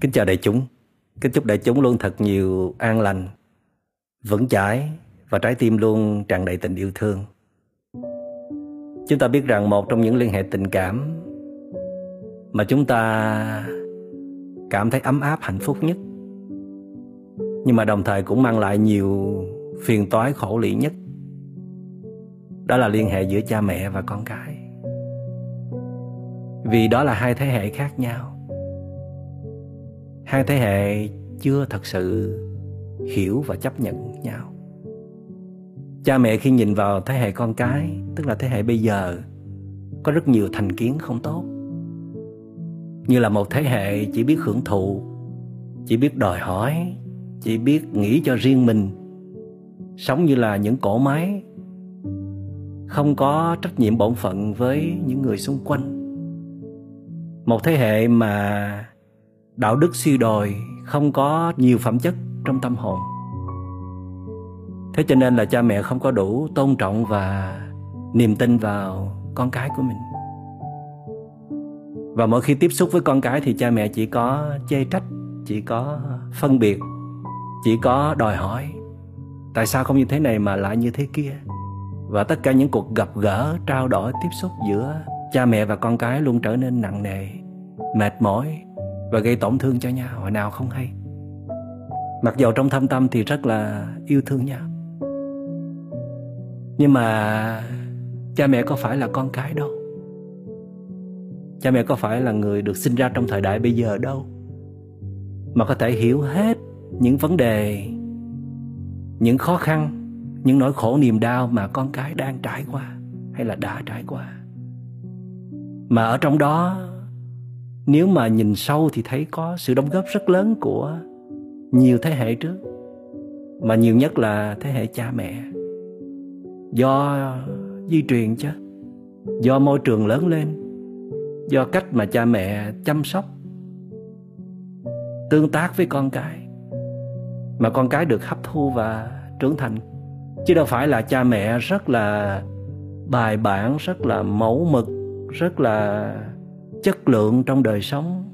Kính chào đại chúng. Kính chúc đại chúng luôn thật nhiều an lành, vững chãi và trái tim luôn tràn đầy tình yêu thương. Chúng ta biết rằng một trong những liên hệ tình cảm mà chúng ta cảm thấy ấm áp hạnh phúc nhất nhưng mà đồng thời cũng mang lại nhiều phiền toái khổ lị nhất đó là liên hệ giữa cha mẹ và con cái vì đó là hai thế hệ khác nhau hai thế hệ chưa thật sự hiểu và chấp nhận nhau. Cha mẹ khi nhìn vào thế hệ con cái, tức là thế hệ bây giờ, có rất nhiều thành kiến không tốt. Như là một thế hệ chỉ biết hưởng thụ, chỉ biết đòi hỏi, chỉ biết nghĩ cho riêng mình. Sống như là những cỗ máy, không có trách nhiệm bổn phận với những người xung quanh. Một thế hệ mà đạo đức suy đồi không có nhiều phẩm chất trong tâm hồn. Thế cho nên là cha mẹ không có đủ tôn trọng và niềm tin vào con cái của mình. Và mỗi khi tiếp xúc với con cái thì cha mẹ chỉ có chê trách, chỉ có phân biệt, chỉ có đòi hỏi. Tại sao không như thế này mà lại như thế kia? Và tất cả những cuộc gặp gỡ, trao đổi, tiếp xúc giữa cha mẹ và con cái luôn trở nên nặng nề, mệt mỏi và gây tổn thương cho nhau. Hồi nào không hay. Mặc dầu trong thâm tâm thì rất là yêu thương nhau. Nhưng mà cha mẹ có phải là con cái đâu? Cha mẹ có phải là người được sinh ra trong thời đại bây giờ đâu? Mà có thể hiểu hết những vấn đề, những khó khăn, những nỗi khổ niềm đau mà con cái đang trải qua hay là đã trải qua. Mà ở trong đó nếu mà nhìn sâu thì thấy có sự đóng góp rất lớn của nhiều thế hệ trước, mà nhiều nhất là thế hệ cha mẹ. Do di truyền chứ, do môi trường lớn lên, do cách mà cha mẹ chăm sóc, tương tác với con cái, mà con cái được hấp thu và trưởng thành. Chứ đâu phải là cha mẹ rất là bài bản, rất là mẫu mực, rất là chất lượng trong đời sống.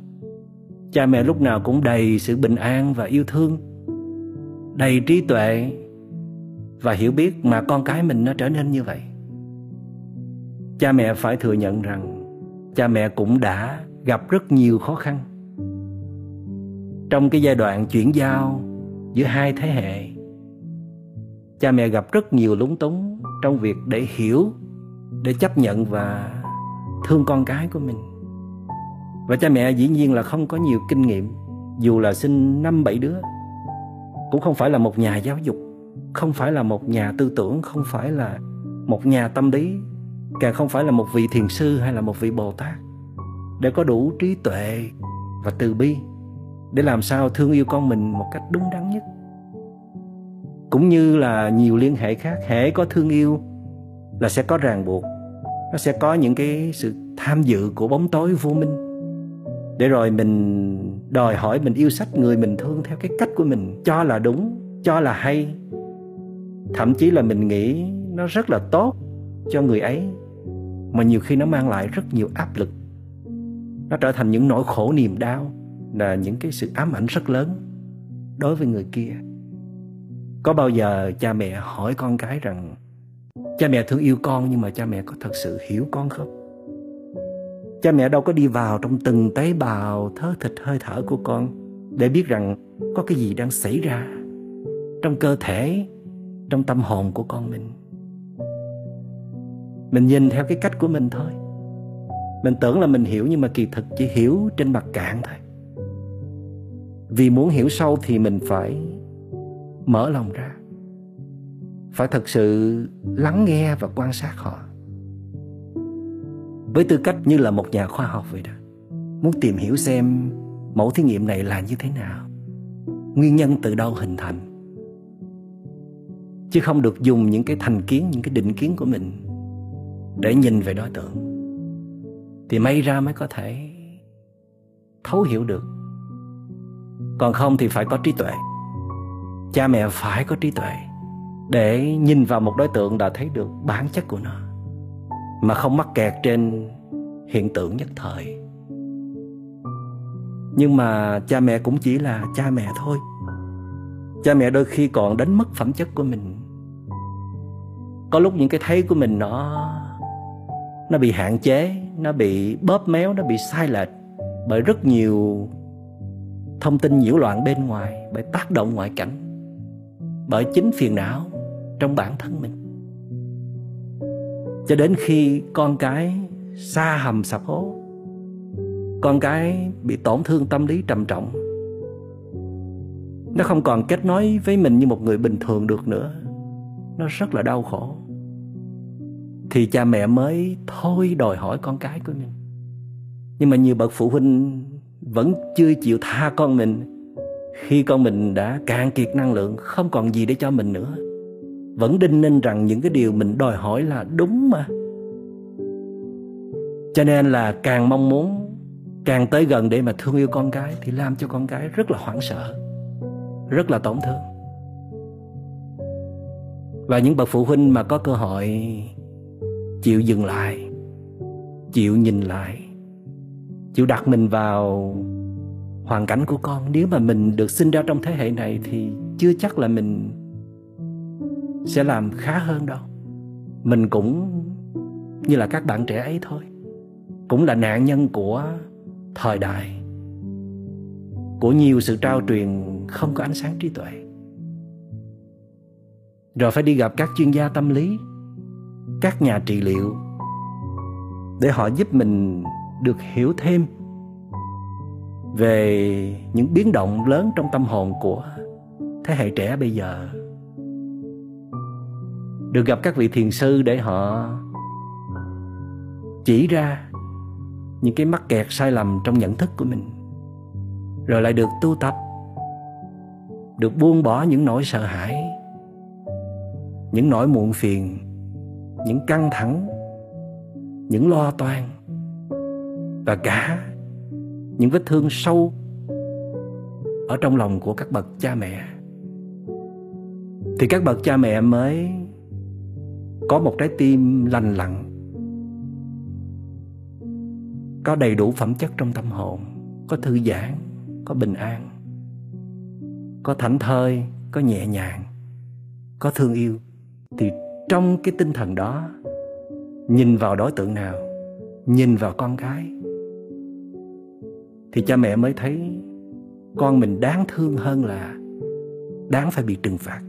Cha mẹ lúc nào cũng đầy sự bình an và yêu thương, đầy trí tuệ và hiểu biết mà con cái mình nó trở nên như vậy. Cha mẹ phải thừa nhận rằng cha mẹ cũng đã gặp rất nhiều khó khăn. Trong cái giai đoạn chuyển giao giữa hai thế hệ, cha mẹ gặp rất nhiều lúng túng trong việc để hiểu, để chấp nhận và thương con cái của mình và cha mẹ dĩ nhiên là không có nhiều kinh nghiệm, dù là sinh năm bảy đứa. Cũng không phải là một nhà giáo dục, không phải là một nhà tư tưởng, không phải là một nhà tâm lý, càng không phải là một vị thiền sư hay là một vị bồ tát. Để có đủ trí tuệ và từ bi để làm sao thương yêu con mình một cách đúng đắn nhất. Cũng như là nhiều liên hệ khác, hễ có thương yêu là sẽ có ràng buộc, nó sẽ có những cái sự tham dự của bóng tối vô minh để rồi mình đòi hỏi mình yêu sách người mình thương theo cái cách của mình, cho là đúng, cho là hay. Thậm chí là mình nghĩ nó rất là tốt cho người ấy, mà nhiều khi nó mang lại rất nhiều áp lực. Nó trở thành những nỗi khổ niềm đau, là những cái sự ám ảnh rất lớn đối với người kia. Có bao giờ cha mẹ hỏi con cái rằng, cha mẹ thương yêu con nhưng mà cha mẹ có thật sự hiểu con không? Cha mẹ đâu có đi vào trong từng tế bào thớ thịt hơi thở của con để biết rằng có cái gì đang xảy ra trong cơ thể, trong tâm hồn của con mình. Mình nhìn theo cái cách của mình thôi. Mình tưởng là mình hiểu nhưng mà kỳ thực chỉ hiểu trên mặt cạn thôi. Vì muốn hiểu sâu thì mình phải mở lòng ra, phải thật sự lắng nghe và quan sát họ với tư cách như là một nhà khoa học vậy đó, muốn tìm hiểu xem mẫu thí nghiệm này là như thế nào. Nguyên nhân từ đâu hình thành? Chứ không được dùng những cái thành kiến, những cái định kiến của mình để nhìn về đối tượng, thì may ra mới có thể thấu hiểu được. Còn không thì phải có trí tuệ. Cha mẹ phải có trí tuệ để nhìn vào một đối tượng đã thấy được bản chất của nó mà không mắc kẹt trên hiện tượng nhất thời. Nhưng mà cha mẹ cũng chỉ là cha mẹ thôi. Cha mẹ đôi khi còn đánh mất phẩm chất của mình. Có lúc những cái thấy của mình nó nó bị hạn chế, nó bị bóp méo, nó bị sai lệch bởi rất nhiều thông tin nhiễu loạn bên ngoài, bởi tác động ngoại cảnh, bởi chính phiền não trong bản thân mình cho đến khi con cái xa hầm sập hố con cái bị tổn thương tâm lý trầm trọng. Nó không còn kết nối với mình như một người bình thường được nữa. Nó rất là đau khổ. Thì cha mẹ mới thôi đòi hỏi con cái của mình. Nhưng mà nhiều bậc phụ huynh vẫn chưa chịu tha con mình, khi con mình đã cạn kiệt năng lượng, không còn gì để cho mình nữa vẫn đinh ninh rằng những cái điều mình đòi hỏi là đúng mà. Cho nên là càng mong muốn, càng tới gần để mà thương yêu con cái thì làm cho con cái rất là hoảng sợ, rất là tổn thương. Và những bậc phụ huynh mà có cơ hội chịu dừng lại, chịu nhìn lại, chịu đặt mình vào hoàn cảnh của con, nếu mà mình được sinh ra trong thế hệ này thì chưa chắc là mình sẽ làm khá hơn đâu. Mình cũng như là các bạn trẻ ấy thôi. Cũng là nạn nhân của thời đại, của nhiều sự trao truyền không có ánh sáng trí tuệ. Rồi phải đi gặp các chuyên gia tâm lý, các nhà trị liệu để họ giúp mình được hiểu thêm về những biến động lớn trong tâm hồn của thế hệ trẻ bây giờ được gặp các vị thiền sư để họ chỉ ra những cái mắc kẹt sai lầm trong nhận thức của mình, rồi lại được tu tập, được buông bỏ những nỗi sợ hãi, những nỗi muộn phiền, những căng thẳng, những lo toan, và cả những vết thương sâu ở trong lòng của các bậc cha mẹ. Thì các bậc cha mẹ mới có một trái tim lành lặn. Có đầy đủ phẩm chất trong tâm hồn. Có thư giãn, có bình an. Có thảnh thơi, có nhẹ nhàng. Có thương yêu. Thì trong cái tinh thần đó, nhìn vào đối tượng nào, nhìn vào con cái, thì cha mẹ mới thấy con mình đáng thương hơn là đáng phải bị trừng phạt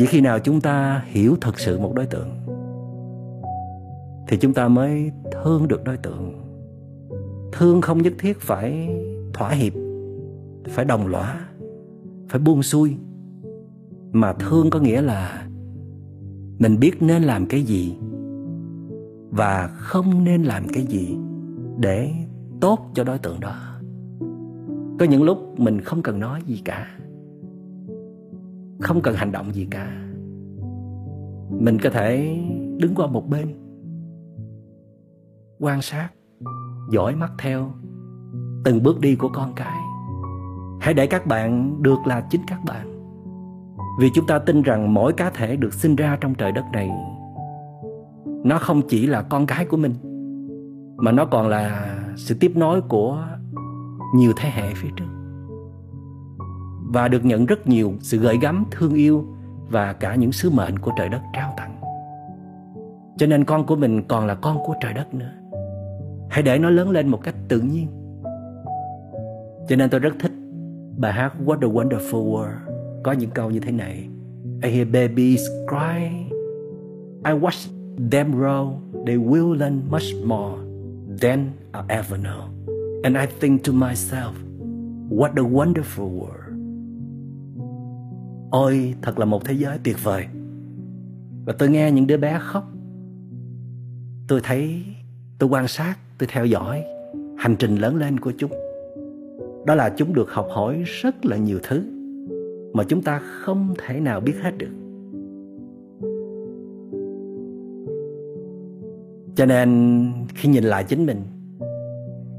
chỉ khi nào chúng ta hiểu thật sự một đối tượng, thì chúng ta mới thương được đối tượng. Thương không nhất thiết phải thỏa hiệp, phải đồng lõa, phải buông xuôi, mà thương có nghĩa là mình biết nên làm cái gì và không nên làm cái gì để tốt cho đối tượng đó. Có những lúc mình không cần nói gì cả không cần hành động gì cả. Mình có thể đứng qua một bên, quan sát, dõi mắt theo từng bước đi của con cái. Hãy để các bạn được là chính các bạn. Vì chúng ta tin rằng mỗi cá thể được sinh ra trong trời đất này, nó không chỉ là con cái của mình, mà nó còn là sự tiếp nối của nhiều thế hệ phía trước và được nhận rất nhiều sự gợi gắm, thương yêu và cả những sứ mệnh của trời đất trao tặng. Cho nên con của mình còn là con của trời đất nữa. Hãy để nó lớn lên một cách tự nhiên. Cho nên tôi rất thích bài hát What a Wonderful World. Có những câu như thế này. I hear babies cry. I watch them grow They will learn much more than I ever know. And I think to myself, What a wonderful world. Ôi, thật là một thế giới tuyệt vời. Và tôi nghe những đứa bé khóc. Tôi thấy, Tôi quan sát, Tôi theo dõi Hành trình lớn lên của chúng. Đó là chúng được học hỏi rất là nhiều thứ Mà chúng ta không thể nào biết hết được. Cho nên, khi nhìn lại chính mình,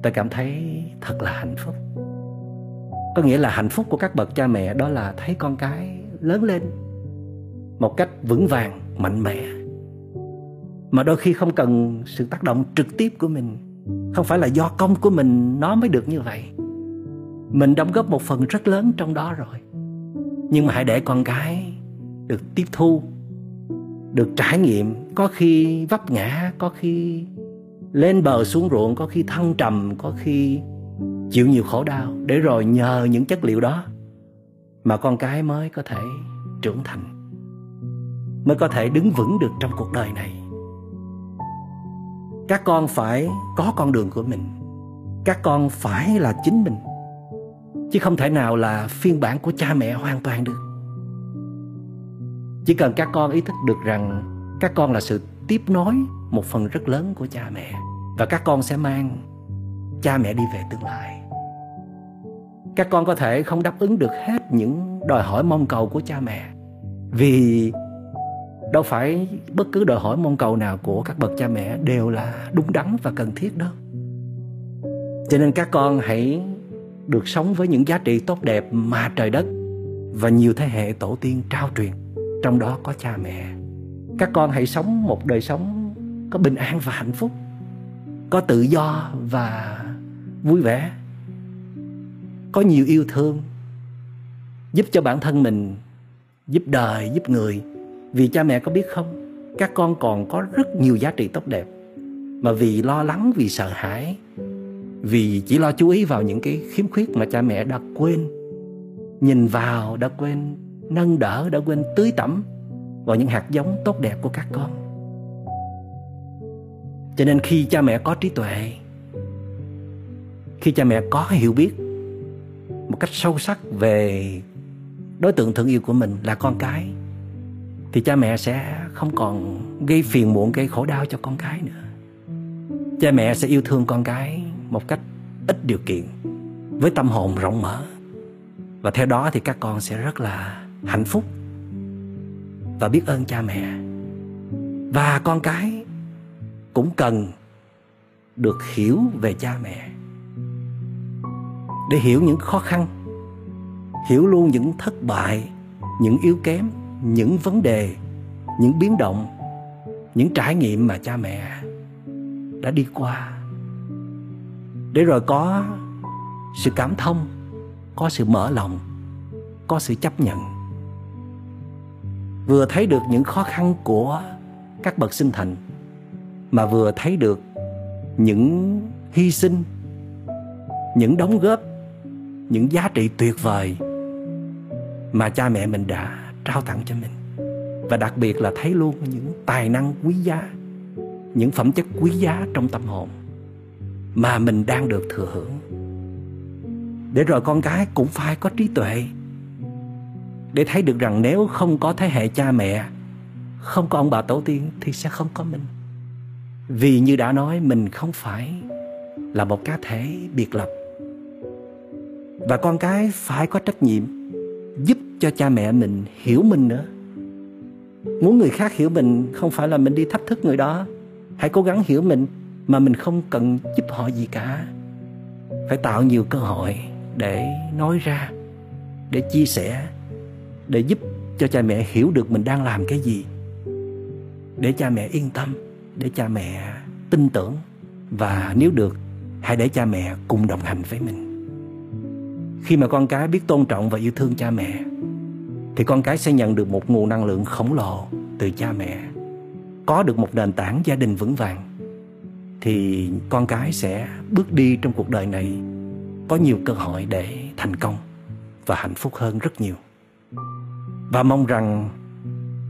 Tôi cảm thấy thật là hạnh phúc. Có nghĩa là hạnh phúc của các bậc cha mẹ Đó là thấy con cái lớn lên Một cách vững vàng, mạnh mẽ. Mà đôi khi không cần sự tác động trực tiếp của mình không phải là do công của mình nó mới được như vậy. Mình đóng góp một phần rất lớn trong đó rồi. Nhưng mà hãy để con cái được tiếp thu được trải nghiệm có khi vấp ngã có khi lên bờ xuống ruộng có khi thăng trầm có khi chịu nhiều khổ đau. Để rồi nhờ những chất liệu đó mà con cái mới có thể trưởng thành, mới có thể đứng vững được trong cuộc đời này. Các con phải có con đường của mình, các con phải là chính mình, chứ không thể nào là phiên bản của cha mẹ hoàn toàn được. Chỉ cần các con ý thức được rằng các con là sự tiếp nối một phần rất lớn của cha mẹ, và các con sẽ mang cha mẹ đi về tương lai các con có thể không đáp ứng được hết những đòi hỏi mong cầu của cha mẹ. Vì đâu phải bất cứ đòi hỏi mong cầu nào của các bậc cha mẹ đều là đúng đắn và cần thiết đâu. Cho nên các con hãy được sống với những giá trị tốt đẹp mà trời đất và nhiều thế hệ tổ tiên trao truyền. Trong đó có cha mẹ. Các con hãy sống một đời sống có bình an và hạnh phúc, có tự do và vui vẻ có nhiều yêu thương, giúp cho bản thân mình, giúp đời, giúp người. Vì cha mẹ có biết không, các con còn có rất nhiều giá trị tốt đẹp. Mà vì lo lắng, vì sợ hãi, vì chỉ lo chú ý vào những cái khiếm khuyết mà cha mẹ đã quên, nhìn vào đã quên, nâng đỡ đã quên, tưới tẩm vào những hạt giống tốt đẹp của các con. Cho nên khi cha mẹ có trí tuệ, khi cha mẹ có hiểu biết một cách sâu sắc về đối tượng thương yêu của mình là con cái, thì cha mẹ sẽ không còn gây phiền muộn, gây khổ đau cho con cái nữa. Cha mẹ sẽ yêu thương con cái một cách ít điều kiện, với tâm hồn rộng mở. Và theo đó thì các con sẽ rất là hạnh phúc và biết ơn cha mẹ. Và con cái cũng cần được hiểu về cha mẹ để hiểu những khó khăn, hiểu luôn những thất bại, những yếu kém, những vấn đề, những biến động, những trải nghiệm mà cha mẹ đã đi qua. Để rồi có sự cảm thông, có sự mở lòng, có sự chấp nhận. Vừa thấy được những khó khăn của các bậc sinh thành, mà vừa thấy được những hy sinh, những đóng góp những giá trị tuyệt vời mà cha mẹ mình đã trao tặng cho mình. Và đặc biệt là thấy luôn những tài năng quý giá, những phẩm chất quý giá trong tâm hồn mà mình đang được thừa hưởng. Để rồi con cái cũng phải có trí tuệ để thấy được rằng nếu không có thế hệ cha mẹ, không có ông bà tổ tiên thì sẽ không có mình. Vì như đã nói, mình không phải là một cá thể biệt lập và con cái phải có trách nhiệm giúp cho cha mẹ mình hiểu mình nữa. Muốn người khác hiểu mình không phải là mình đi thách thức người đó. Hãy cố gắng hiểu mình mà mình không cần giúp họ gì cả. Phải tạo nhiều cơ hội để nói ra, để chia sẻ, để giúp cho cha mẹ hiểu được mình đang làm cái gì. Để cha mẹ yên tâm, để cha mẹ tin tưởng. Và nếu được, hãy để cha mẹ cùng đồng hành với mình khi mà con cái biết tôn trọng và yêu thương cha mẹ, thì con cái sẽ nhận được một nguồn năng lượng khổng lồ từ cha mẹ. Có được một nền tảng gia đình vững vàng, thì con cái sẽ bước đi trong cuộc đời này có nhiều cơ hội để thành công và hạnh phúc hơn rất nhiều. Và mong rằng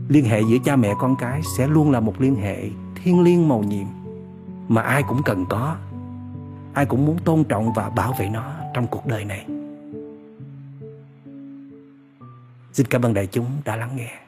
liên hệ giữa cha mẹ, con cái sẽ luôn là một liên hệ thiêng liêng màu nhiệm mà ai cũng cần có. Ai cũng muốn tôn trọng và bảo vệ nó trong cuộc đời này. Xin cảm ơn đại chúng đã lắng nghe.